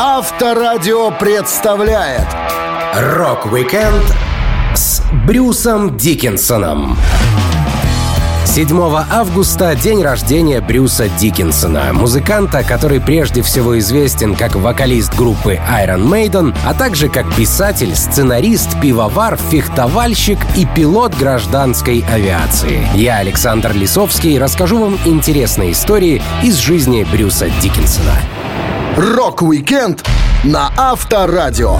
Авторадио представляет Rock-weekend с Брюсом Дикинсоном. 7 августа – день рождения Брюса Дикинсона, музыканта, который прежде всего известен как вокалист группы Iron Maiden, а также как писатель, сценарист, пивовар, фехтовальщик и пилот гражданской авиации. Я, Александр Лисовский, расскажу вам интересные истории из жизни Брюса Дикинсона. Rock-weekend на Авторадио.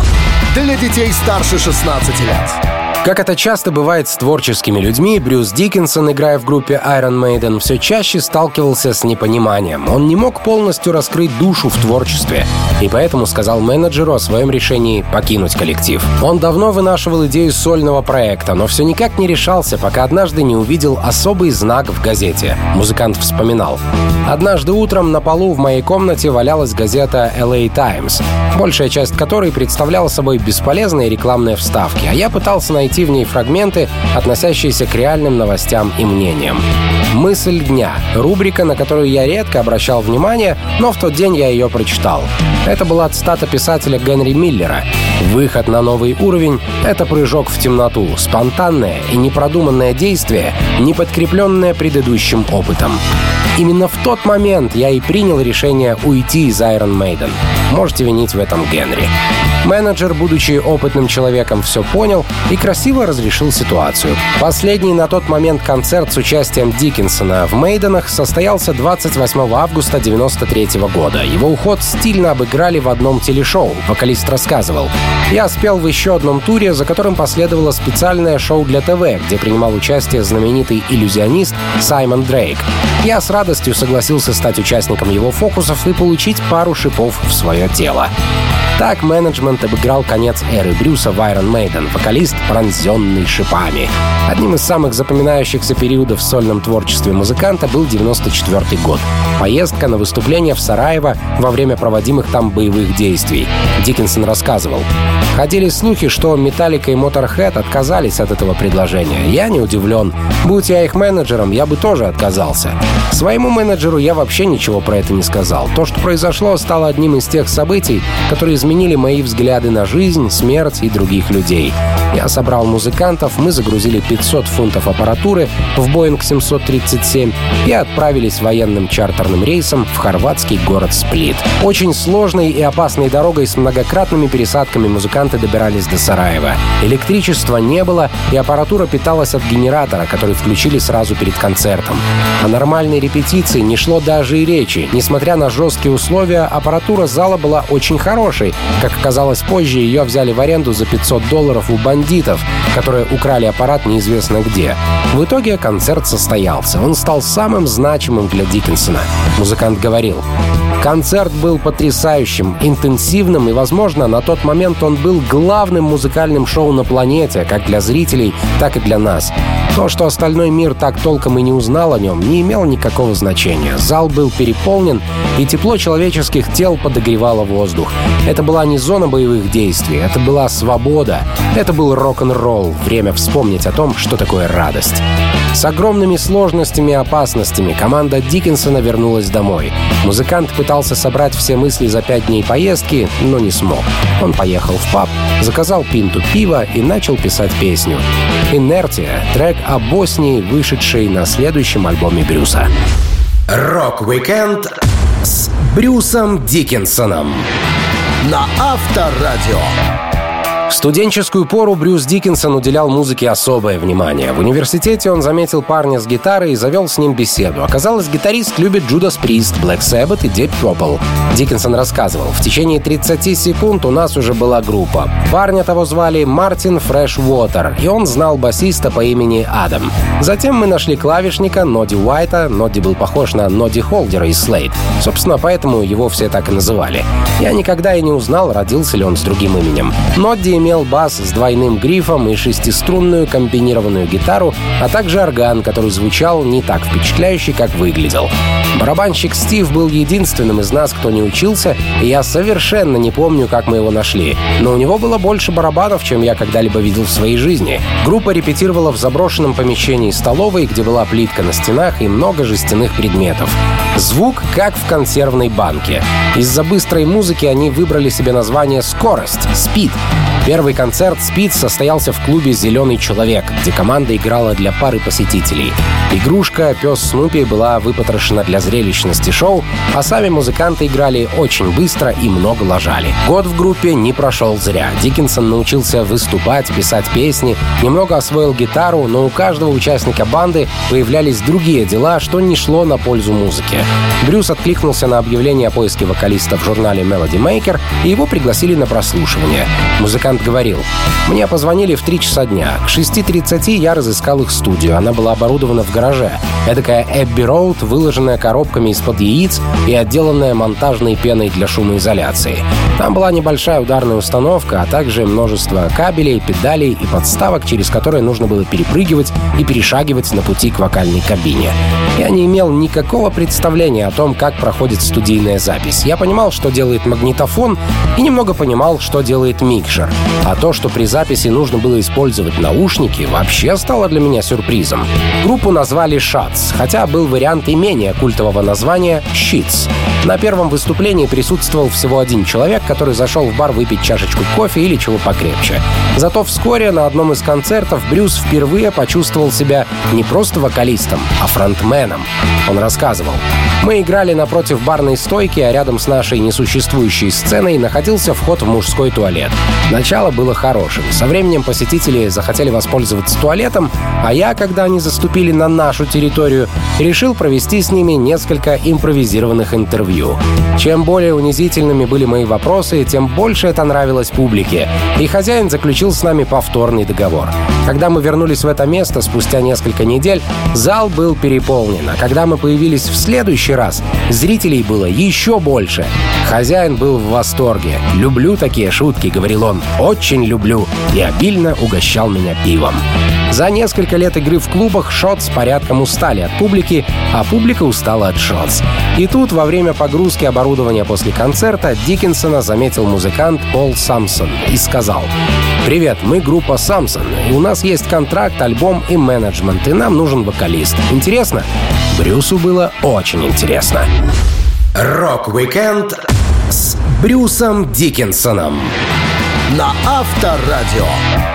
Для детей старше 16 лет. Как это часто бывает с творческими людьми, Брюс Дикинсон, играя в группе Iron Maiden, все чаще сталкивался с непониманием. Он не мог полностью раскрыть душу в творчестве, и поэтому сказал менеджеру о своем решении покинуть коллектив. Он давно вынашивал идею сольного проекта, но все никак не решался, пока однажды не увидел особый знак в газете. Музыкант вспоминал. «Однажды утром на полу в моей комнате валялась газета LA Times, большая часть которой представляла собой бесполезные рекламные вставки, а я пытался найти ней фрагменты, относящиеся к реальным новостям и мнениям. «Мысль дня» — рубрика, на которую я редко обращал внимание, но в тот день я ее прочитал. Это была цитата писателя Генри Миллера. «Выход на новый уровень — это прыжок в темноту, спонтанное и непродуманное действие, не подкрепленное предыдущим опытом». Именно в тот момент я и принял решение уйти из Iron Maiden. Можете винить в этом Генри. Менеджер, будучи опытным человеком, все понял и красиво разрешил ситуацию. Последний на тот момент концерт с участием Диккенсона в Мейденах состоялся 28 августа 1993 года. Его уход стильно обыграли в одном телешоу. Вокалист рассказывал. «Я спел в еще одном туре, за которым последовало специальное шоу для ТВ, где принимал участие знаменитый иллюзионист Саймон Дрейк. Я с радостью согласился стать участником его фокусов и получить пару шипов в свое тело. Так менеджмент обыграл конец эры Брюса в Iron Maiden, вокалист, пронзенный шипами. Одним из самых запоминающихся периодов в сольном творчестве музыканта был 94 год. Поездка на выступление в Сараево во время проводимых там боевых действий. Диккенсон рассказывал. Ходили слухи, что Металлика и Motorhead отказались от этого предложения. Я не удивлен. Будь я их менеджером, я бы тоже отказался. Своему менеджеру я вообще ничего про это не сказал. То, что произошло, стало одним из тех событий, которые изменили мои взгляды на жизнь, смерть и других людей. Я собрал музыкантов, мы загрузили 500 фунтов аппаратуры в Boeing 737 и отправились военным чартерным рейсом в хорватский город Сплит. Очень сложной и опасной дорогой с многократными пересадками музыканты добирались до Сараева. Электричества не было, и аппаратура питалась от генератора, который включили сразу перед концертом. О нормальной репетиции не шло даже и речи. Несмотря на жесткие условия, аппаратура зала была очень хорошей. Как оказалось позже, ее взяли в аренду за 500 долларов у бандитов, которые украли аппарат неизвестно где. В итоге концерт состоялся. Он стал самым значимым для Диккенсона. Музыкант говорил, Концерт был потрясающим, интенсивным и, возможно, на тот момент он был главным музыкальным шоу на планете, как для зрителей, так и для нас. То, что остальной мир так толком и не узнал о нем, не имело никакого значения. Зал был переполнен, и тепло человеческих тел подогревало воздух. Это была не зона боевых действий, это была свобода. Это был рок-н-ролл. Время вспомнить о том, что такое радость. С огромными сложностями и опасностями команда Диккенсона вернулась домой. Музыкант пытался собрать все мысли за пять дней поездки, но не смог. Он поехал в паб, заказал пинту пива и начал писать песню. «Inertia» — трек о Боснии, вышедший на следующем альбоме Брюса. Рок-викенд с Брюсом Дикинсоном на Авторадио. В студенческую пору Брюс Дикинсон уделял музыке особое внимание. В университете он заметил парня с гитарой и завел с ним беседу. Оказалось, гитарист любит Judas Priest, Black Sabbath и Deep Purple. Диккенсон рассказывал, в течение 30 секунд у нас уже была группа. Парня того звали Мартин Фрэш Уотер, и он знал басиста по имени Адам. Затем мы нашли клавишника Ноди Уайта. Ноди был похож на Ноди Холдера из Слейд. Собственно, поэтому его все так и называли. Я никогда и не узнал, родился ли он с другим именем. Ноди имел бас с двойным грифом и шестиструнную комбинированную гитару, а также орган, который звучал не так впечатляюще, как выглядел. Барабанщик Стив был единственным из нас, кто не учился, и я совершенно не помню, как мы его нашли. Но у него было больше барабанов, чем я когда-либо видел в своей жизни. Группа репетировала в заброшенном помещении столовой, где была плитка на стенах и много жестяных предметов. Звук как в консервной банке. Из-за быстрой музыки они выбрали себе название «Скорость» — «Спид». Первый концерт «Спид» состоялся в клубе «Зеленый человек», где команда играла для пары посетителей. Игрушка «Пес Снупи» была выпотрошена для зрелищности шоу, а сами музыканты играли очень быстро и много ложали. Год в группе не прошел зря. Диккенсон научился выступать, писать песни, немного освоил гитару, но у каждого участника банды появлялись другие дела, что не шло на пользу музыке. Брюс откликнулся на объявление о поиске вокалиста в журнале Melody Maker, и его пригласили на прослушивание. Музыкант говорил, «Мне позвонили в 3 часа дня. К 6.30 я разыскал их студию. Она была оборудована в гараже. Эдакая Эбби Роуд, выложенная коробками из-под яиц и отделанная монтажной пеной для шумоизоляции. Там была небольшая ударная установка, а также множество кабелей, педалей и подставок, через которые нужно было перепрыгивать и перешагивать на пути к вокальной кабине. Я не имел никакого представления о том, как проходит студийная запись. Я понимал, что делает магнитофон, и немного понимал, что делает микшер. А то, что при записи нужно было использовать наушники, вообще стало для меня сюрпризом. Группу назвали Shots, хотя был вариант и менее культового названия Sheets. На первом выступлении присутствовал всего один человек, который зашел в бар выпить чашечку кофе или чего покрепче. Зато вскоре на одном из концертов Брюс впервые почувствовал себя не просто вокалистом, а фронтменом. Он рассказывал. Мы играли напротив барной стойки, а рядом с нашей несуществующей сценой находился вход в мужской туалет. Начало было хорошим. Со временем посетители захотели воспользоваться туалетом, а я, когда они заступили на нашу территорию, решил провести с ними несколько импровизированных интервью. Чем более унизительными были мои вопросы, тем больше это нравилось публике. И хозяин заключил с нами повторный договор. Когда мы вернулись в это место спустя несколько недель, зал был переполнен, а когда мы появились в следующий раз, зрителей было еще больше. Хозяин был в восторге. «Люблю такие шутки», — говорил он. «Очень люблю». И обильно угощал меня пивом. За несколько лет игры в клубах Шотс порядком устали от публики, а публика устала от Шотс. И тут, во время погрузки оборудования после концерта, Диккенсона заметил музыкант Пол Самсон и сказал «Привет, мы группа Samson, и у нас есть контракт, альбом и менеджмент, и нам нужен вокалист. Интересно?» Брюсу было очень интересно. Рок-викенд с Брюсом Дикинсоном на Авторадио.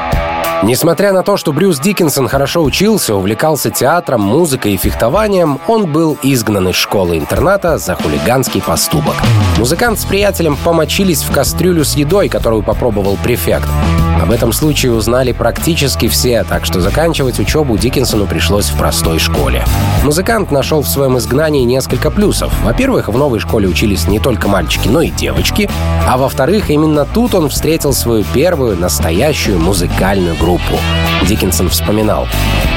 Несмотря на то, что Брюс Дикинсон хорошо учился, увлекался театром, музыкой и фехтованием, он был изгнан из школы-интерната за хулиганский поступок. Музыкант с приятелем помочились в кастрюлю с едой, которую попробовал префект. Об этом случае узнали практически все, так что заканчивать учебу Диккенсону пришлось в простой школе. Музыкант нашел в своем изгнании несколько плюсов. Во-первых, в новой школе учились не только мальчики, но и девочки. А во-вторых, именно тут он встретил свою первую настоящую музыкальную группу. Диккенсон вспоминал.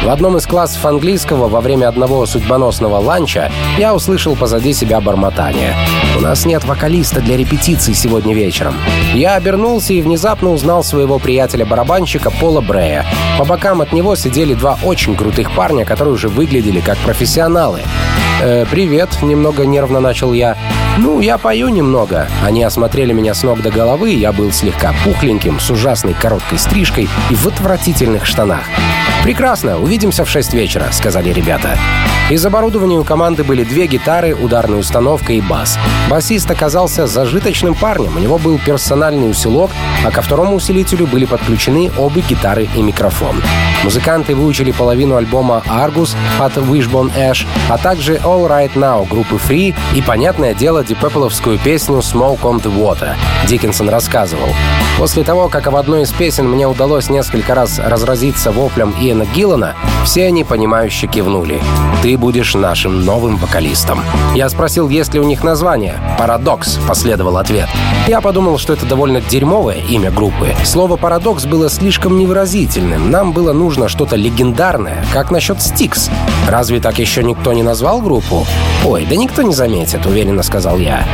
В одном из классов английского во время одного судьбоносного ланча я услышал позади себя бормотание. «У нас нет вокалиста для репетиции сегодня вечером». Я обернулся и внезапно узнал своего приятеля приятеля-барабанщика Пола Брея. По бокам от него сидели два очень крутых парня, которые уже выглядели как профессионалы. «Э, «Привет», — немного нервно начал я. «Ну, я пою немного». Они осмотрели меня с ног до головы, я был слегка пухленьким, с ужасной короткой стрижкой и в отвратительных штанах. «Прекрасно, увидимся в 6 вечера», — сказали ребята. Из оборудования у команды были две гитары, ударная установка и бас. Басист оказался зажиточным парнем, у него был персональный усилок, а ко второму усилителю были подключены обе гитары и микрофон. Музыканты выучили половину альбома «Argus» от Wishbone Ash, а также «All Right Now» группы Free и, понятное дело, дипепловскую песню «Smoke on the Water». Диккенсон рассказывал. После того, как в одной из песен мне удалось несколько раз разразиться воплем Иэна Гиллана, все они, понимающе кивнули. «Ты будешь нашим новым вокалистом». Я спросил, есть ли у них название. «Парадокс», — последовал ответ. Я подумал, что это довольно дерьмовое имя группы. Слово «парадокс» было слишком невыразительным. Нам было нужно что-то легендарное. Как насчет «Стикс»? Разве так еще никто не назвал группу? «Ой, да никто не заметит», — уверенно сказал я.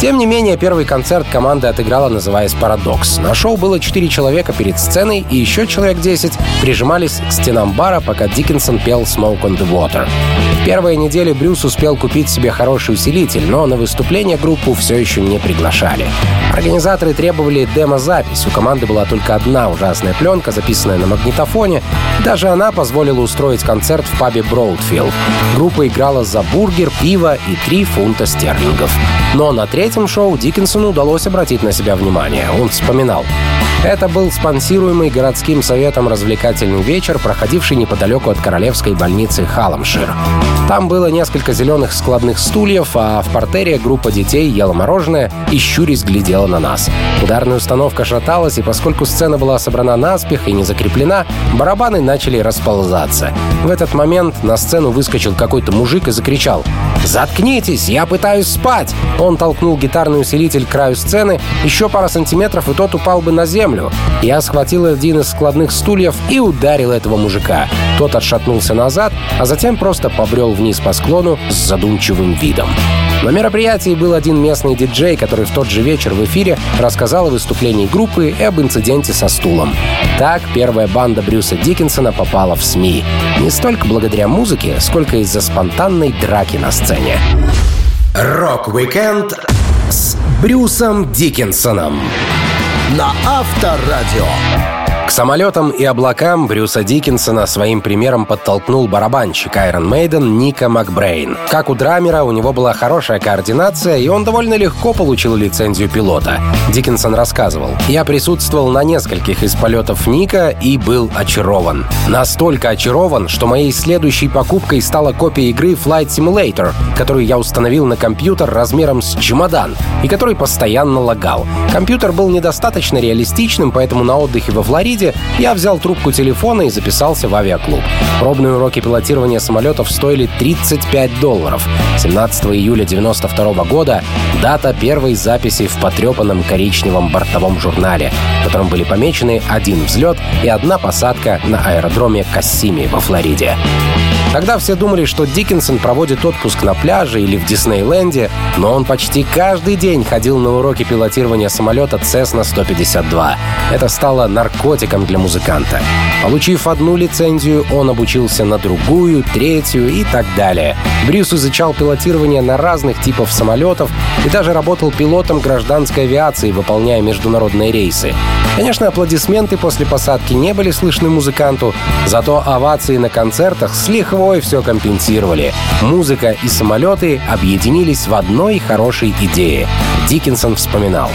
Тем не менее, первый концерт команда отыграла, называясь «Парадокс». На шоу было 4 человека перед сценой, и еще человек 10 прижимались к стенам бара, пока Диккенсон пел «Smoke on the Water». Первые недели Брюс успел купить себе хороший усилитель, но на выступление группу все еще не приглашали. Организаторы требовали демо-запись. У команды была только одна ужасная пленка, записанная на магнитофоне. Даже она позволила устроить концерт в пабе Броудфилд. Группа играла за бургер, пиво и 3 фунта стерлингов. Но на третьем шоу Диккенсону удалось обратить на себя внимание. Он вспоминал. Это был спонсируемый городским советом развлекательный вечер, проходивший неподалеку от королевской больницы Халамшир. Там было несколько зеленых складных стульев, а в портере группа детей ела мороженое и щурясь глядела на нас. Ударная установка шаталась, и поскольку сцена была собрана наспех и не закреплена, барабаны начали расползаться. В этот момент на сцену выскочил какой-то мужик и закричал «Заткнитесь, я пытаюсь спать!» Он толкнул гитарный усилитель к краю сцены, еще пара сантиметров, и тот упал бы на землю. Я схватил один из складных стульев и ударил этого мужика. Тот отшатнулся назад, а затем просто побрел вниз по склону с задумчивым видом. На мероприятии был один местный диджей, который в тот же вечер в эфире рассказал о выступлении группы и об инциденте со стулом. Так первая банда Брюса Дикинсона попала в СМИ. Не столько благодаря музыке, сколько из-за спонтанной драки на сцене. Рок-викенд с Брюсом Дикинсоном на Авторадио. К самолетам и облакам Брюса Дикинсона своим примером подтолкнул барабанщик Iron Maiden Нико Макбрейн. Как у драмера, у него была хорошая координация, и он довольно легко получил лицензию пилота. Диккенсон рассказывал, «Я присутствовал на нескольких из полетов Ника и был очарован. Настолько очарован, что моей следующей покупкой стала копия игры Flight Simulator, которую я установил на компьютер размером с чемодан и который постоянно лагал. Компьютер был недостаточно реалистичным, поэтому на отдыхе во Флориде Флориде, я взял трубку телефона и записался в авиаклуб. Пробные уроки пилотирования самолетов стоили 35 долларов. 17 июля 92 года — дата первой записи в потрепанном коричневом бортовом журнале, в котором были помечены один взлет и одна посадка на аэродроме Кассими во Флориде. Тогда все думали, что Диккенсон проводит отпуск на пляже или в Диснейленде, но он почти каждый день ходил на уроки пилотирования самолета Cessna 152. Это стало наркотиком для музыканта. Получив одну лицензию, он обучился на другую, третью и так далее. Брюс изучал пилотирование на разных типов самолетов и даже работал пилотом гражданской авиации, выполняя международные рейсы. Конечно, аплодисменты после посадки не были слышны музыканту, зато овации на концертах с лихвой все компенсировали. Музыка и самолеты объединились в одной хорошей идее. Диккенсон вспоминал.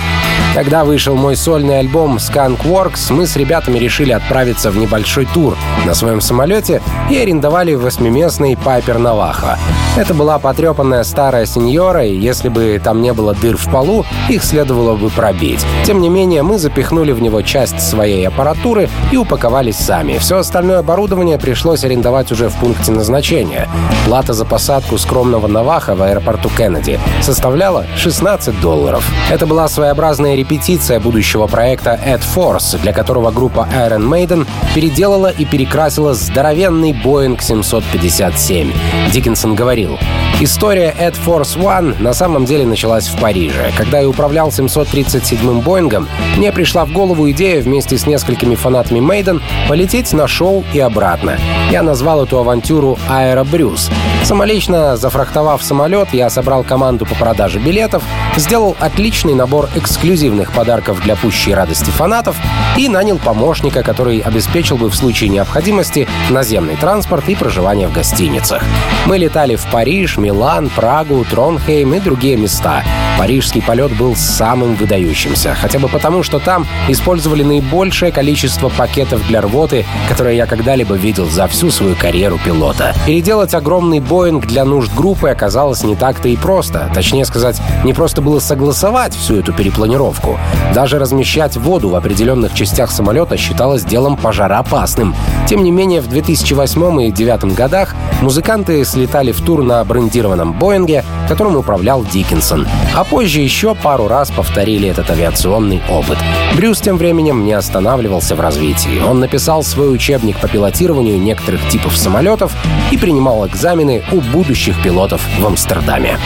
Когда вышел мой сольный альбом Skunk Works, мы с ребятами решили отправиться в небольшой тур на своем самолете и арендовали восьмиместный Пайпер Наваха. Это была потрепанная старая сеньора, и если бы там не было дыр в полу, их следовало бы пробить. Тем не менее, мы запихнули в него часть своей аппаратуры и упаковались сами. Все остальное оборудование пришлось арендовать уже в пункте назначения. Плата за посадку скромного Наваха в аэропорту Кеннеди составляла 16 долларов. Это была своеобразная репетиция будущего проекта Ad Force, для которого группа Iron Maiden переделала и перекрасила здоровенный Boeing 757. Диккенсон говорил, История Ad Force One на самом деле началась в Париже. Когда я управлял 737-м Боингом, мне пришла в голову идея вместе с несколькими фанатами Мейден полететь на шоу и обратно. Я назвал эту авантюру «Аэро Брюс». Самолично зафрахтовав самолет, я собрал команду по продаже билетов, сделал отличный набор эксклюзивных подарков для пущей радости фанатов и нанял помощника, который обеспечил бы в случае необходимости наземный транспорт и проживание в гостиницах. Мы летали в Париж, Милан, Прагу, Тронхейм и другие места. Парижский полет был самым выдающимся, хотя бы потому, что там использовали наибольшее количество пакетов для рвоты, которые я когда-либо видел за всю свою карьеру пилота. Переделать огромный Боинг для нужд группы оказалось не так-то и просто. Точнее сказать, не просто было согласовать всю эту перепланировку. Даже размещать воду в определенных частях самолета считалось делом пожароопасным. Тем не менее, в 2008 и 2009 годах музыканты слетали в тур на брендированном Боинге, которым управлял Диккенсон. А позже еще пару раз повторили этот авиационный опыт. Брюс тем временем не останавливался в развитии. Он написал свой учебник по пилотированию некоторых типов самолетов и принимал экзамены у будущих пилотов в Амстердаме.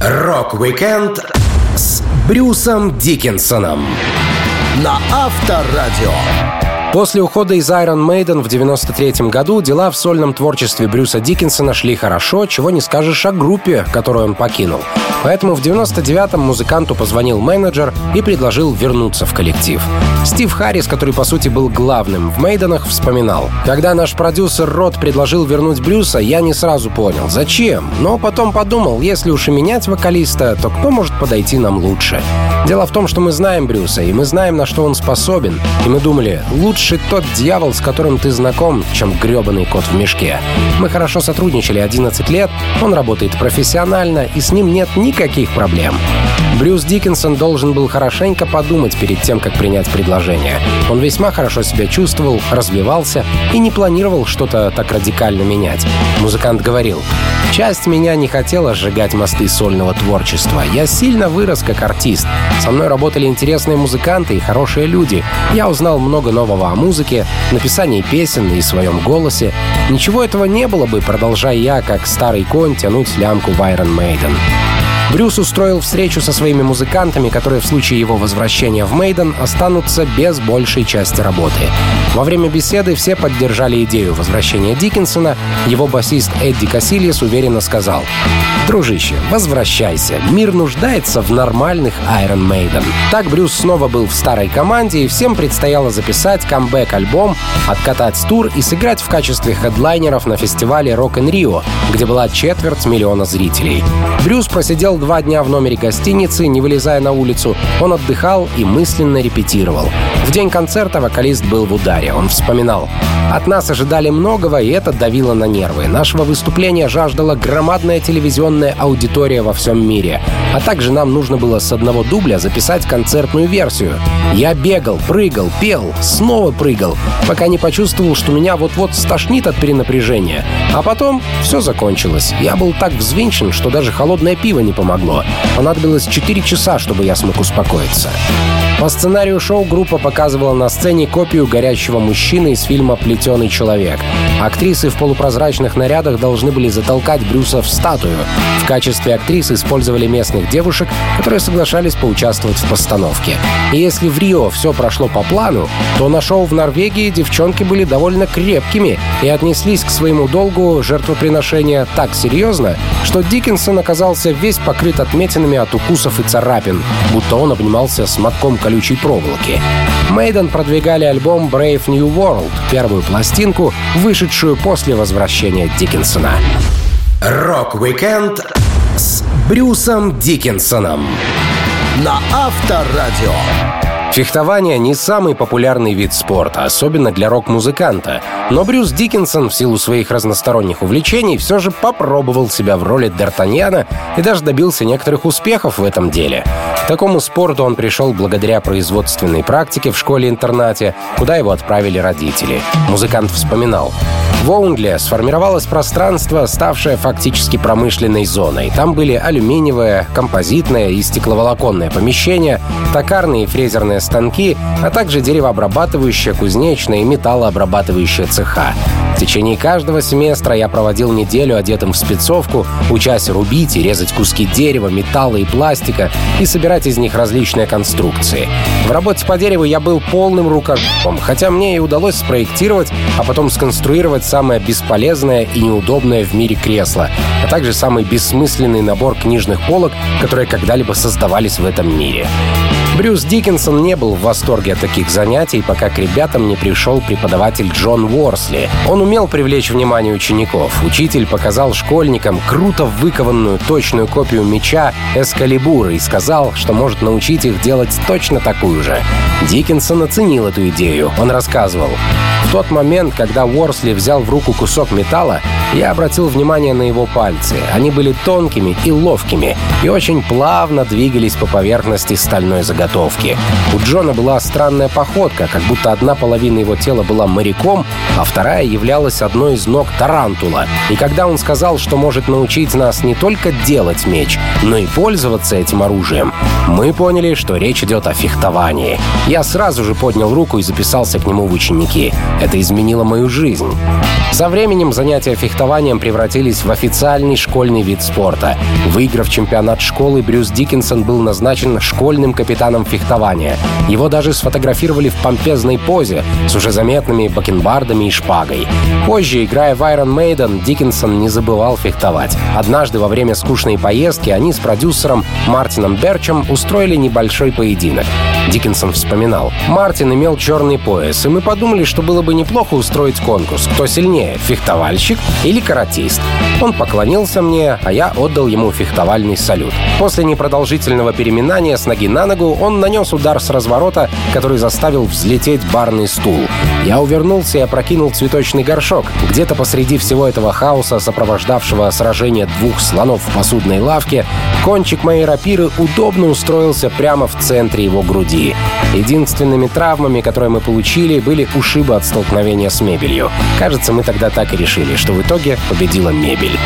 Рок-викенд Брюсом Дикинсоном на Авторадио. После ухода из Iron Maiden в 93 году дела в сольном творчестве Брюса Дикинсона шли хорошо, чего не скажешь о группе, которую он покинул. Поэтому в 99-м музыканту позвонил менеджер и предложил вернуться в коллектив. Стив Харрис, который по сути был главным в Мейденах, вспоминал. Когда наш продюсер Род предложил вернуть Брюса, я не сразу понял, зачем. Но потом подумал, если уж и менять вокалиста, то кто может подойти нам лучше? Дело в том, что мы знаем Брюса, и мы знаем, на что он способен. И мы думали, лучше лучше тот дьявол, с которым ты знаком, чем гребаный кот в мешке. Мы хорошо сотрудничали 11 лет, он работает профессионально, и с ним нет никаких проблем. Брюс Диккенсон должен был хорошенько подумать перед тем, как принять предложение. Он весьма хорошо себя чувствовал, развивался и не планировал что-то так радикально менять. Музыкант говорил, «Часть меня не хотела сжигать мосты сольного творчества. Я сильно вырос как артист. Со мной работали интересные музыканты и хорошие люди. Я узнал много нового о музыке, написании песен и своем голосе. Ничего этого не было бы, продолжая я, как старый конь, тянуть лямку в Iron Maiden. Брюс устроил встречу со своими музыкантами, которые в случае его возвращения в Мейден останутся без большей части работы. Во время беседы все поддержали идею возвращения Диккенсона. Его басист Эдди Кассильес уверенно сказал «Дружище, возвращайся. Мир нуждается в нормальных Iron Maiden». Так Брюс снова был в старой команде, и всем предстояло записать камбэк-альбом, откатать тур и сыграть в качестве хедлайнеров на фестивале Rock in Rio, где была четверть миллиона зрителей. Брюс просидел Провел два дня в номере гостиницы, не вылезая на улицу. Он отдыхал и мысленно репетировал. В день концерта вокалист был в ударе. Он вспоминал. «От нас ожидали многого, и это давило на нервы. Нашего выступления жаждала громадная телевизионная аудитория во всем мире. А также нам нужно было с одного дубля записать концертную версию. Я бегал, прыгал, пел, снова прыгал, пока не почувствовал, что меня вот-вот стошнит от перенапряжения. А потом все закончилось. Я был так взвинчен, что даже холодное пиво не помогло помогло. Понадобилось 4 часа, чтобы я смог успокоиться. По сценарию шоу группа показывала на сцене копию горящего мужчины из фильма «Плетеный человек». Актрисы в полупрозрачных нарядах должны были затолкать Брюса в статую. В качестве актрис использовали местных девушек, которые соглашались поучаствовать в постановке. И если в Рио все прошло по плану, то на шоу в Норвегии девчонки были довольно крепкими и отнеслись к своему долгу жертвоприношения так серьезно, что Диккенсон оказался весь покрыт отметинами от укусов и царапин, будто он обнимался с мотком колючей проволоки. Мейден продвигали альбом Brave New World, первую пластинку, вышедшую после возвращения Диккенсона. Рок-викенд с Брюсом Дикинсоном на Авторадио. Фехтование не самый популярный вид спорта, особенно для рок-музыканта. Но Брюс Дикинсон в силу своих разносторонних увлечений все же попробовал себя в роли Д'Артаньяна и даже добился некоторых успехов в этом деле. К такому спорту он пришел благодаря производственной практике в школе-интернате, куда его отправили родители. Музыкант вспоминал. В Оундле сформировалось пространство, ставшее фактически промышленной зоной. Там были алюминиевое, композитное и стекловолоконное помещения, токарные и фрезерные станки, а также деревообрабатывающая, кузнечная и металлообрабатывающая цеха. В течение каждого семестра я проводил неделю одетым в спецовку, учась рубить и резать куски дерева, металла и пластика и собирать из них различные конструкции. В работе по дереву я был полным рукожопом, хотя мне и удалось спроектировать, а потом сконструировать самое бесполезное и неудобное в мире кресло, а также самый бессмысленный набор книжных полок, которые когда-либо создавались в этом мире. Брюс Диккенсон не был в восторге от таких занятий, пока к ребятам не пришел преподаватель Джон Уорсли. Он умел привлечь внимание учеников. Учитель показал школьникам круто выкованную точную копию меча Эскалибура и сказал, что может научить их делать точно такую же. Диккенсон оценил эту идею. Он рассказывал. В тот момент, когда Уорсли взял в руку кусок металла, я обратил внимание на его пальцы. Они были тонкими и ловкими, и очень плавно двигались по поверхности стальной заготовки. У Джона была странная походка, как будто одна половина его тела была моряком, а вторая являлась одной из ног тарантула. И когда он сказал, что может научить нас не только делать меч, но и пользоваться этим оружием, мы поняли, что речь идет о фехтовании. Я сразу же поднял руку и записался к нему в ученики. Это изменило мою жизнь. Со временем занятия фехтованием превратились в официальный школьный вид спорта. Выиграв чемпионат школы, Брюс Диккенсон был назначен школьным капитаном фехтования. Его даже сфотографировали в помпезной позе с уже заметными бакенбардами и шпагой. Позже, играя в Iron Maiden, Диккенсон не забывал фехтовать. Однажды во время скучной поездки они с продюсером Мартином Берчем устроили небольшой поединок. Диккенсон вспоминал. Мартин имел черный пояс, и мы подумали, что было бы неплохо устроить конкурс. Кто сильнее, фехтовальщик или каратист? Он поклонился мне, а я отдал ему фехтовальный салют. После непродолжительного переминания с ноги на ногу он нанес удар с разворота, который заставил взлететь барный стул. Я увернулся и опрокинул цветочный горшок. Где-то посреди всего этого хаоса, сопровождавшего сражение двух слонов в посудной лавке, кончик моей рапиры удобно устроился прямо в центре его груди. Единственными травмами, которые мы получили, были ушибы от столкновения с мебелью. Кажется, мы тогда так и решили, что в итоге победила мебель.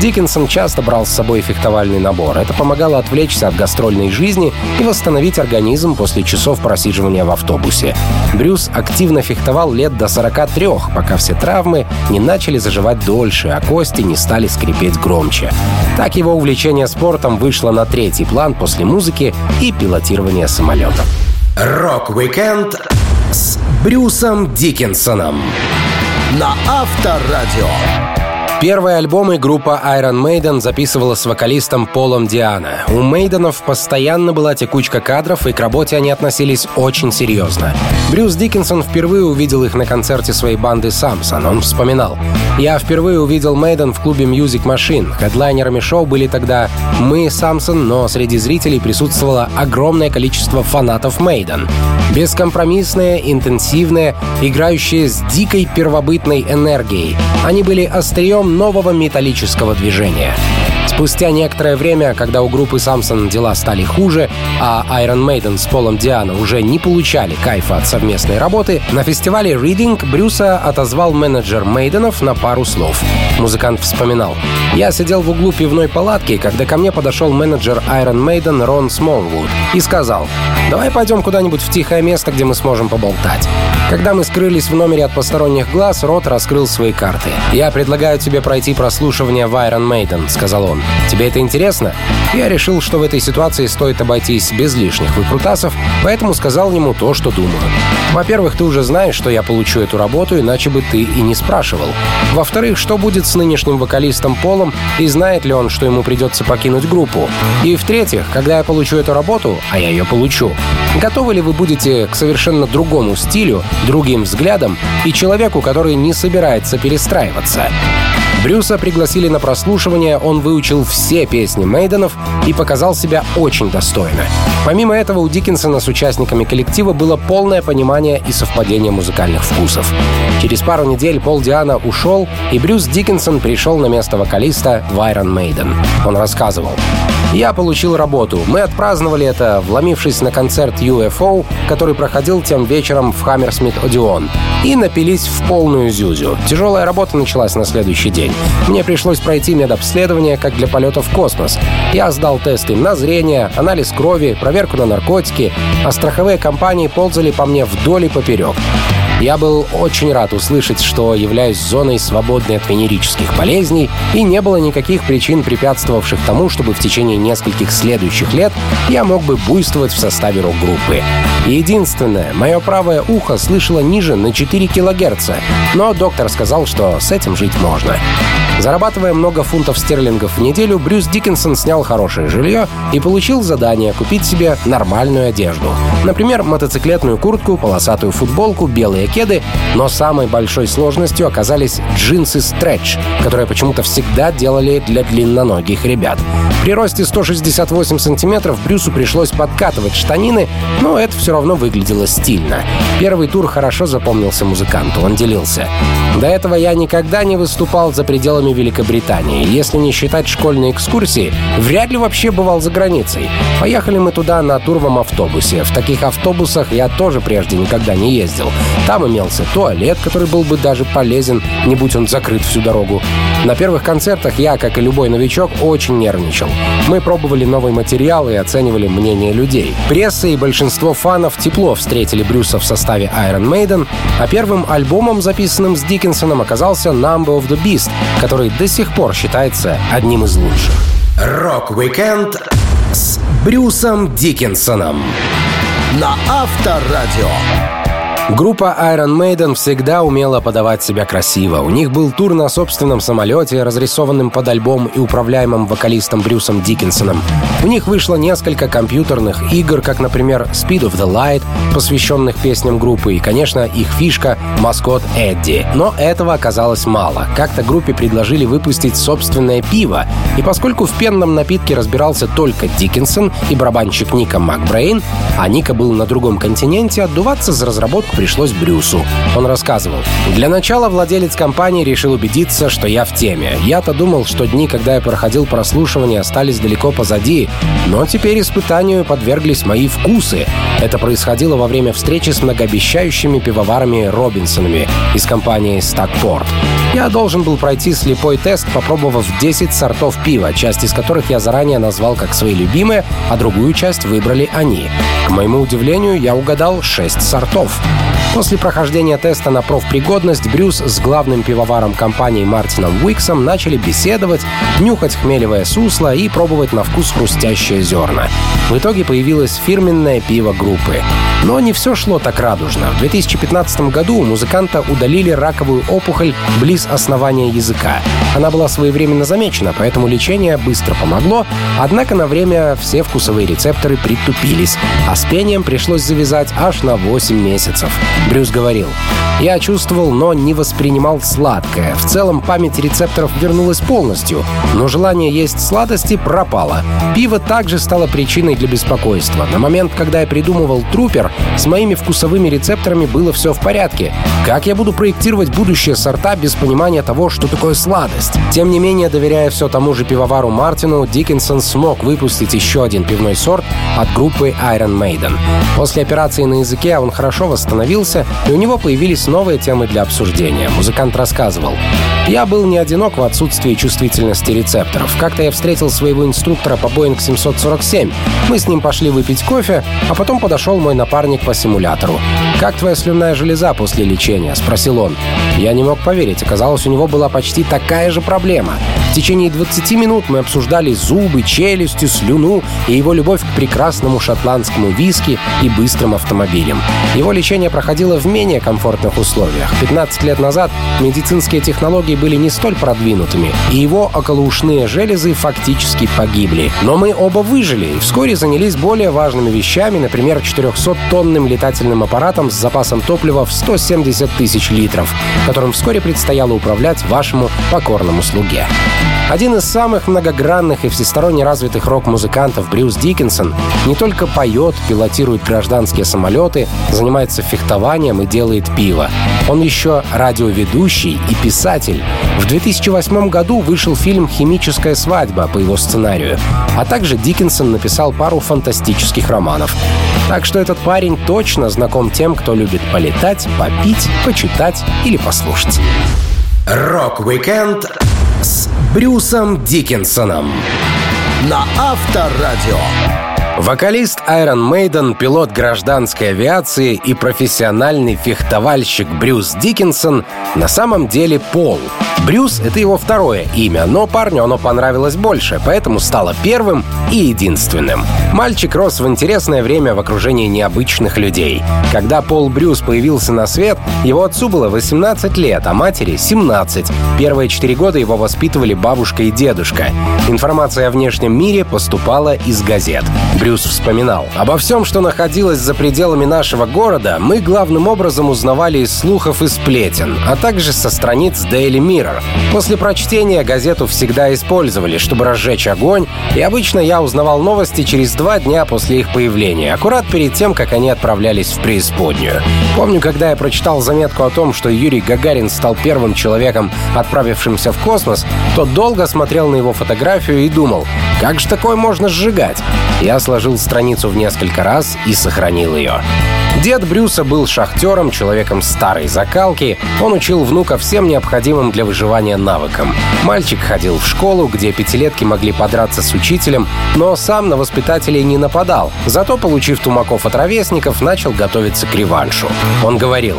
Диккенсон часто брал с собой фехтовальный набор. Это помогало отвлечься от гастрольной жизни и восстановить организм после часов просиживания в автобусе. Брюс активно фехтовал лет до 43, пока все травмы не начали заживать дольше, а кости не стали скрипеть громче. Так его увлечение спортом вышло на третий план после музыки и пилотирования самолетов. Рок-викенд с Брюсом Дикинсоном на Авторадио. Первые альбомы группа Iron Maiden записывала с вокалистом Полом Ди'Анно. У Мейденов постоянно была текучка кадров, и к работе они относились очень серьезно. Брюс Дикинсон впервые увидел их на концерте своей банды «Samson». Он вспоминал. «Я впервые увидел Мейден в клубе Music Machine. Хедлайнерами шоу были тогда мы, Самсон, но среди зрителей присутствовало огромное количество фанатов Мейден. Бескомпромиссные, интенсивные, играющие с дикой первобытной энергией. Они были острием нового металлического движения. Спустя некоторое время, когда у группы Самсон дела стали хуже, а Iron Maiden с Полом Диана уже не получали кайфа от совместной работы, на фестивале Reading Брюса отозвал менеджер Мейденов на пару слов. Музыкант вспоминал. «Я сидел в углу пивной палатки, когда ко мне подошел менеджер Iron Maiden Рон Смолвуд и сказал, «Давай пойдем куда-нибудь в тихое место, где мы сможем поболтать». Когда мы скрылись в номере от посторонних глаз, Рот раскрыл свои карты. «Я предлагаю тебе пройти прослушивание в Iron Maiden», — сказал он. «Тебе это интересно?» Я решил, что в этой ситуации стоит обойтись без лишних выкрутасов, поэтому сказал ему то, что думаю. Во-первых, ты уже знаешь, что я получу эту работу, иначе бы ты и не спрашивал. Во-вторых, что будет с нынешним вокалистом Полом, и знает ли он, что ему придется покинуть группу. И в-третьих, когда я получу эту работу, а я ее получу, готовы ли вы будете к совершенно другому стилю, другим взглядам и человеку, который не собирается перестраиваться? Брюса пригласили на прослушивание, он выучил все песни Мейденов и показал себя очень достойно. Помимо этого, у Диккенсона с участниками коллектива было полное понимание и совпадение музыкальных вкусов. Через пару недель Пол Диана ушел, и Брюс Диккенсон пришел на место вокалиста в Maiden. Он рассказывал. Я получил работу. Мы отпраздновали это, вломившись на концерт UFO, который проходил тем вечером в Hammersmith Odeon. И напились в полную зюзю. Тяжелая работа началась на следующий день. Мне пришлось пройти медобследование, как для полета в космос. Я сдал тесты на зрение, анализ крови, проверку на наркотики, а страховые компании ползали по мне вдоль и поперек. Я был очень рад услышать, что являюсь зоной, свободной от венерических болезней, и не было никаких причин, препятствовавших тому, чтобы в течение нескольких следующих лет я мог бы буйствовать в составе рок-группы. Единственное, мое правое ухо слышало ниже на 4 килогерца, но доктор сказал, что с этим жить можно. Зарабатывая много фунтов стерлингов в неделю, Брюс Диккенсон снял хорошее жилье и получил задание купить себе нормальную одежду. Например, мотоциклетную куртку, полосатую футболку, белые кеды, но самой большой сложностью оказались джинсы стретч, которые почему-то всегда делали для длинноногих ребят. При росте 168 сантиметров Брюсу пришлось подкатывать штанины, но это все равно выглядело стильно. Первый тур хорошо запомнился музыканту, он делился. До этого я никогда не выступал за пределами Великобритании. Если не считать школьные экскурсии, вряд ли вообще бывал за границей. Поехали мы туда на турвом автобусе. В таких автобусах я тоже прежде никогда не ездил. Там имелся туалет, который был бы даже полезен, не будь он закрыт всю дорогу. На первых концертах я, как и любой новичок, очень нервничал. Мы пробовали новый материал и оценивали мнение людей. Пресса и большинство фанов тепло встретили Брюса в составе Iron Maiden, а первым альбомом, записанным с Диккенсоном, оказался Number of the Beast, который до сих пор считается одним из лучших. Рок-викенд с Брюсом Дикинсоном на Авторадио. Группа Iron Maiden всегда умела подавать себя красиво. У них был тур на собственном самолете, разрисованным под альбом и управляемым вокалистом Брюсом Дикинсоном. У них вышло несколько компьютерных игр, как, например, Speed of the Light, посвященных песням группы, и, конечно, их фишка — маскот Эдди. Но этого оказалось мало. Как-то группе предложили выпустить собственное пиво, и поскольку в пенном напитке разбирался только Диккенсон и барабанщик Ника Макбрейн, а Ника был на другом континенте, отдуваться за разработку пришлось Брюсу. Он рассказывал. «Для начала владелец компании решил убедиться, что я в теме. Я-то думал, что дни, когда я проходил прослушивание, остались далеко позади, но теперь испытанию подверглись мои вкусы. Это происходило во время встречи с многообещающими пивоварами Робинсонами из компании Стакпорт. Я должен был пройти слепой тест, попробовав 10 сортов пива, часть из которых я заранее назвал как свои любимые, а другую часть выбрали они. К моему удивлению, я угадал 6 сортов. После прохождения теста на профпригодность Брюс с главным пивоваром компании Мартином Уиксом начали беседовать, нюхать хмелевое сусло и пробовать на вкус хрустящие зерна. В итоге появилось фирменное пиво группы. Но не все шло так радужно. В 2015 году у музыканта удалили раковую опухоль близ основания языка. Она была своевременно замечена, поэтому лечение быстро помогло, однако на время все вкусовые рецепторы притупились, а с пением пришлось завязать аж на 8 месяцев. Брюс говорил, «Я чувствовал, но не воспринимал сладкое. В целом память рецепторов вернулась полностью, но желание есть сладости пропало. Пиво также стало причиной для беспокойства. На момент, когда я придумывал трупер, с моими вкусовыми рецепторами было все в порядке. Как я буду проектировать будущие сорта без понимания того, что такое сладость? Тем не менее, доверяя все тому же пивовару Мартину, Диккенсон смог выпустить еще один пивной сорт от группы Iron Maiden. После операции на языке он хорошо восстановился, и у него появились новые темы для обсуждения. Музыкант рассказывал. «Я был не одинок в отсутствии чувствительности рецепторов. Как-то я встретил своего инструктора по Boeing 747. Мы с ним пошли выпить кофе, а потом подошел мой напарник по симулятору. «Как твоя слюнная железа после лечения?» — спросил он. Я не мог поверить. Оказалось, у него была почти такая же проблема. В течение 20 минут мы обсуждали зубы, челюсти, слюну и его любовь к прекрасному шотландскому виски и быстрым автомобилям. Его лечение проходило в менее комфортных условиях. 15 лет назад медицинские технологии были не столь продвинутыми, и его околоушные железы фактически погибли. Но мы оба выжили и вскоре занялись более важными вещами, например, 400-тонным летательным аппаратом с запасом топлива в 170 тысяч литров, которым вскоре предстояло управлять вашему покорному слуге. Один из самых многогранных и всесторонне развитых рок-музыкантов Брюс Диккенсон не только поет, пилотирует гражданские самолеты, занимается фехтованием и делает пиво. Он еще радиоведущий и писатель. В 2008 году вышел фильм «Химическая свадьба» по его сценарию, а также Диккенсон написал пару фантастических романов. Так что этот парень точно знаком тем, кто любит полетать, попить, почитать или послушать. Рок-викенд с Брюсом Дикинсоном на Авторадио. Вокалист Iron Maiden, пилот гражданской авиации и профессиональный фехтовальщик Брюс Дикинсон на самом деле Пол. Брюс — это его второе имя, но парню оно понравилось больше, поэтому стало первым и единственным. Мальчик рос в интересное время в окружении необычных людей. Когда Пол Брюс появился на свет, его отцу было 18 лет, а матери — 17. Первые четыре года его воспитывали бабушка и дедушка. Информация о внешнем мире поступала из газет. Брюс Брюс вспоминал. «Обо всем, что находилось за пределами нашего города, мы главным образом узнавали из слухов и сплетен, а также со страниц Daily Mirror. После прочтения газету всегда использовали, чтобы разжечь огонь, и обычно я узнавал новости через два дня после их появления, аккурат перед тем, как они отправлялись в преисподнюю. Помню, когда я прочитал заметку о том, что Юрий Гагарин стал первым человеком, отправившимся в космос, то долго смотрел на его фотографию и думал, как же такое можно сжигать? Я сложил страницу в несколько раз и сохранил ее. Дед Брюса был шахтером, человеком старой закалки. Он учил внука всем необходимым для выживания навыкам. Мальчик ходил в школу, где пятилетки могли подраться с учителем, но сам на воспитателей не нападал. Зато, получив тумаков от ровесников, начал готовиться к реваншу. Он говорил,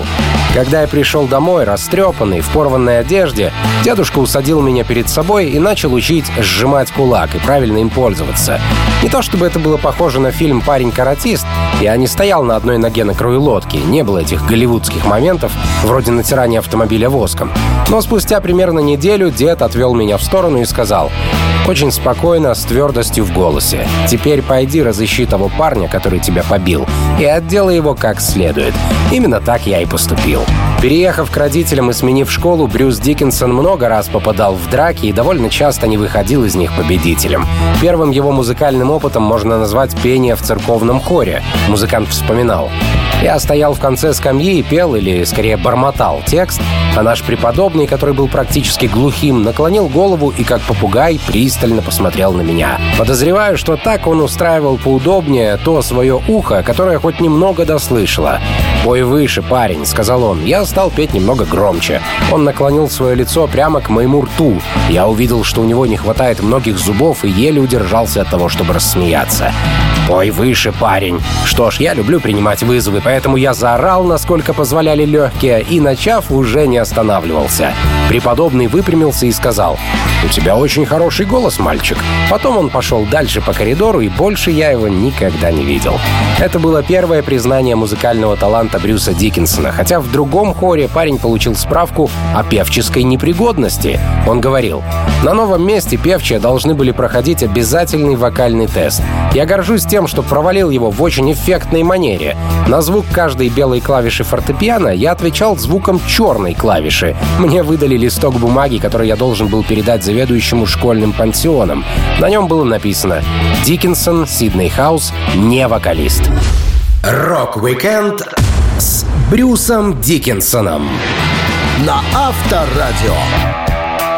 «Когда я пришел домой, растрепанный, в порванной одежде, дедушка усадил меня перед собой и начал учить сжимать кулак и правильно им пользоваться. Не то чтобы это было похоже на фильм «Парень-каратист», я не стоял на одной ноге на краю лодки, не было этих голливудских моментов, вроде натирания автомобиля воском. Но спустя примерно неделю дед отвел меня в сторону и сказал, очень спокойно, с твердостью в голосе. «Теперь пойди разыщи того парня, который тебя побил, и отделай его как следует». Именно так я и поступил. Переехав к родителям и сменив школу, Брюс Диккенсон много раз попадал в драки и довольно часто не выходил из них победителем. Первым его музыкальным опытом можно назвать пение в церковном хоре. Музыкант вспоминал. Я стоял в конце скамьи и пел, или скорее бормотал текст, а наш преподобный, который был практически глухим, наклонил голову и как попугай пристально посмотрел на меня. Подозреваю, что так он устраивал поудобнее то свое ухо, которое хоть немного дослышало. «Пой выше, парень», — сказал он. Я стал петь немного громче. Он наклонил свое лицо прямо к моему рту. Я увидел, что у него не хватает многих зубов и еле удержался от того, чтобы рассмеяться. «Пой выше, парень!» Что ж, я люблю принимать вызовы, поэтому я заорал, насколько позволяли легкие, и, начав, уже не останавливался. Преподобный выпрямился и сказал, «У тебя очень хороший голос, мальчик». Потом он пошел дальше по коридору, и больше я его никогда не видел. Это было первое признание музыкального таланта Брюса Диккенсона, хотя в другом хоре парень получил справку о певческой непригодности. Он говорил, «На новом месте певчие должны были проходить обязательный вокальный тест. Я горжусь тем, что провалил его в очень эффектной манере. На звук каждой белой клавиши фортепиано я отвечал звуком черной клавиши. Мне выдали листок бумаги, который я должен был передать заведующему школьным пансионом. На нем было написано «Дикинсон, Сидней Хаус, не вокалист». Рок-викенд с Брюсом Дикинсоном на Авторадио.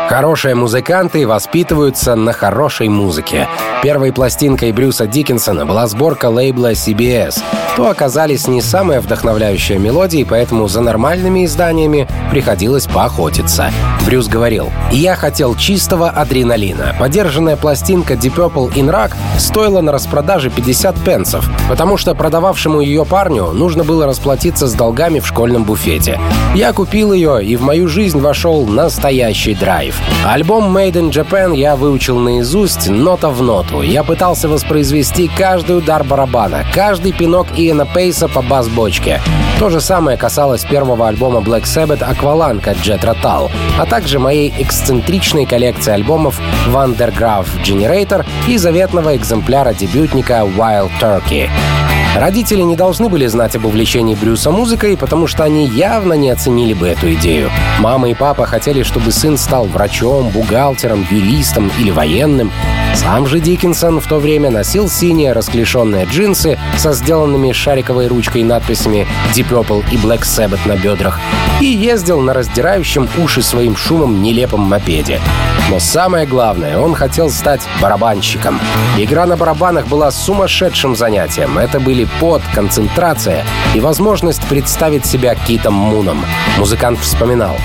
Хорошие музыканты воспитываются на хорошей музыке. Первой пластинкой Брюса Дикинсона была сборка лейбла CBS. То оказались не самые вдохновляющие мелодии, поэтому за нормальными изданиями приходилось поохотиться. Брюс говорил, «Я хотел чистого адреналина. Подержанная пластинка Deep Purple in Rock стоила на распродаже 50 пенсов, потому что продававшему ее парню нужно было расплатиться с долгами в школьном буфете. Я купил ее, и в мою жизнь вошел настоящий драйв. Альбом Made in Japan я выучил наизусть, нота в ноту. Я пытался воспроизвести каждый удар барабана, каждый пинок Иэна Пейса по бас-бочке. То же самое касалось первого альбома Black Sabbath от Jet Rotal, а также моей эксцентричной коллекции альбомов Vandergraaf Generator и заветного экземпляра дебютника Wild Turkey. Родители не должны были знать об увлечении Брюса музыкой, потому что они явно не оценили бы эту идею. Мама и папа хотели, чтобы сын стал врачом, бухгалтером, юристом или военным. Сам же Диккенсон в то время носил синие расклешенные джинсы со сделанными шариковой ручкой надписями Deep Purple и Black Sabbath на бедрах и ездил на раздирающем уши своим шумом нелепом мопеде. Но самое главное, он хотел стать барабанщиком. Игра на барабанах была сумасшедшим занятием. Это были пот, концентрация и возможность представить себя Китом Муном. Музыкант вспоминал.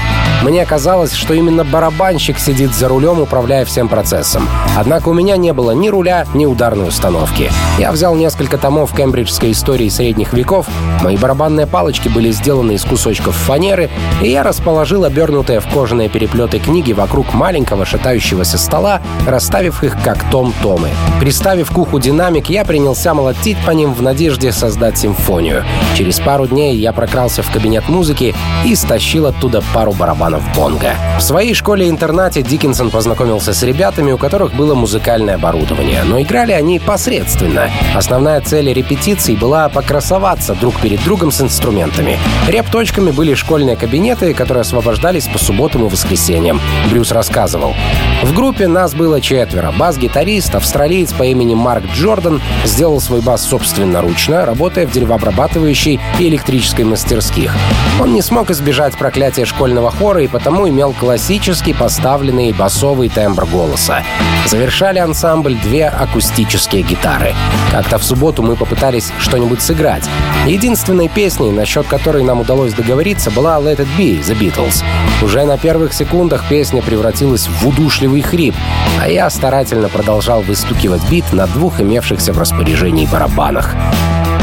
Мне казалось, что именно барабанщик сидит за рулем, управляя всем процессом. Однако у меня не было ни руля, ни ударной установки. Я взял несколько томов кембриджской истории средних веков, мои барабанные палочки были сделаны из кусочков фанеры, и я расположил обернутые в кожаные переплеты книги вокруг маленького шатающегося стола, расставив их как том-томы. Приставив к уху динамик, я принялся молотить по ним в надежде создать симфонию. Через пару дней я прокрался в кабинет музыки и стащил оттуда пару барабанов бонга. В своей школе-интернате Диккенсон познакомился с ребятами, у которых было музыкальное оборудование, но играли они посредственно. Основная цель репетиций была покрасоваться друг перед другом с инструментами. Реп-точками были школьные кабинеты, которые освобождались по субботам и воскресеньям. Брюс рассказывал. В группе нас было четверо. Бас-гитарист, австралиец по имени Марк Джордан, сделал свой бас собственноручно, работая в деревообрабатывающей и электрической мастерских. Он не смог избежать проклятия школьного хора и потому имел классический поставленный басовый тембр голоса. Завершали ансамбль две акустические гитары. Как-то в субботу мы попытались что-нибудь сыграть. Единственной песней, насчет которой нам удалось договориться, была «Let It Be» The Beatles. Уже на первых секундах песня превратилась в удушливый хрип, а я старательно продолжал выстукивать бит на двух имевшихся в распоряжении барабанах.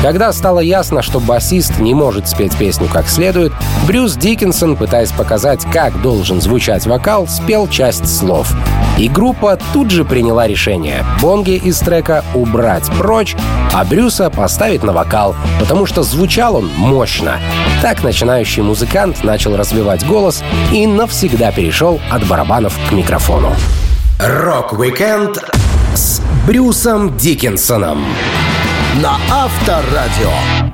Когда стало ясно, что басист не может спеть песню как следует, Брюс Диккенсон, пытаясь показать, как должен звучать вокал, спел часть слов. И группа тут же приняла решение Бонги из трека убрать прочь, а Брюса поставить на вокал, потому что звучал он мощно. Так начинающий музыкант начал развивать голос и навсегда перешел от барабанов к микрофону. Рок-викенд с Брюсом Дикинсоном на Авторадио.